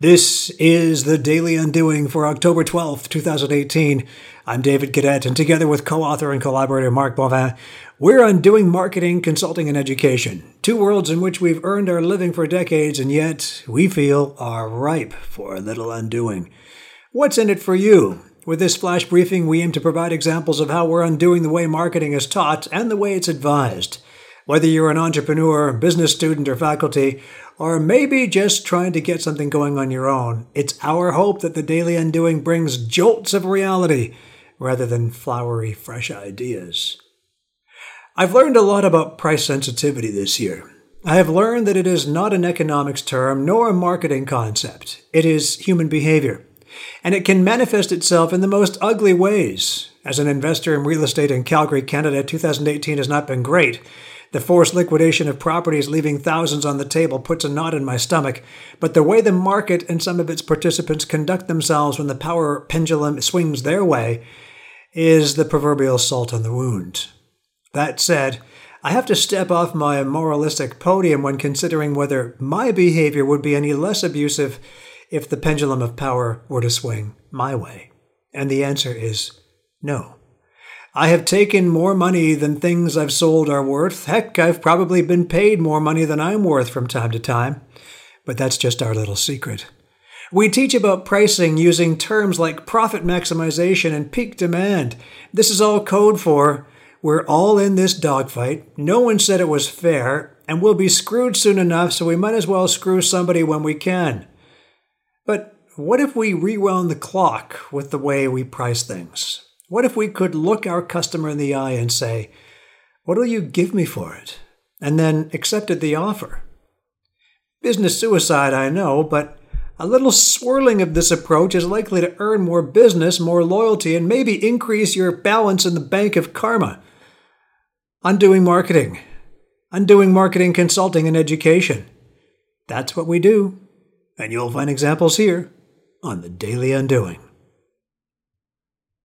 This is the Daily Undoing for October 12th, 2018. I'm David Cadet, and together with co author and collaborator Mark Bovin, we're undoing marketing, consulting, and education. Two worlds in which we've earned our living for decades and yet we feel are ripe for a little undoing. What's in it for you? With this flash briefing, we aim to provide examples of how we're undoing the way marketing is taught and the way it's advised. Whether you're an entrepreneur, business student, or faculty, or maybe just trying to get something going on your own, it's our hope that the Daily Undoing brings jolts of reality rather than flowery, fresh ideas. I've learned a lot about price sensitivity this year. I have learned that it is not an economics term nor a marketing concept. It is human behavior. And it can manifest itself in the most ugly ways. As an investor in real estate in Calgary, Canada, 2018 has not been great. The forced liquidation of properties leaving thousands on the table puts a knot in my stomach, but the way the market and some of its participants conduct themselves when the power pendulum swings their way is the proverbial salt on the wound. That said, I have to step off my moralistic podium when considering whether my behavior would be any less abusive if the pendulum of power were to swing my way. And the answer is no. I have taken more money than things I've sold are worth. Heck, I've probably been paid more money than I'm worth from time to time. But that's just our little secret. We teach about pricing using terms like profit maximization and peak demand. This is all code for we're all in this dogfight. No one said it was fair, and we'll be screwed soon enough, so we might as well screw somebody when we can. But what if we rewound the clock with the way we price things? What if we could look our customer in the eye and say, What'll you give me for it? And then accepted the offer? Business suicide, I know, but a little swirling of this approach is likely to earn more business, more loyalty, and maybe increase your balance in the bank of karma. Undoing marketing, undoing marketing consulting and education. That's what we do. And you'll find examples here on the Daily Undoing.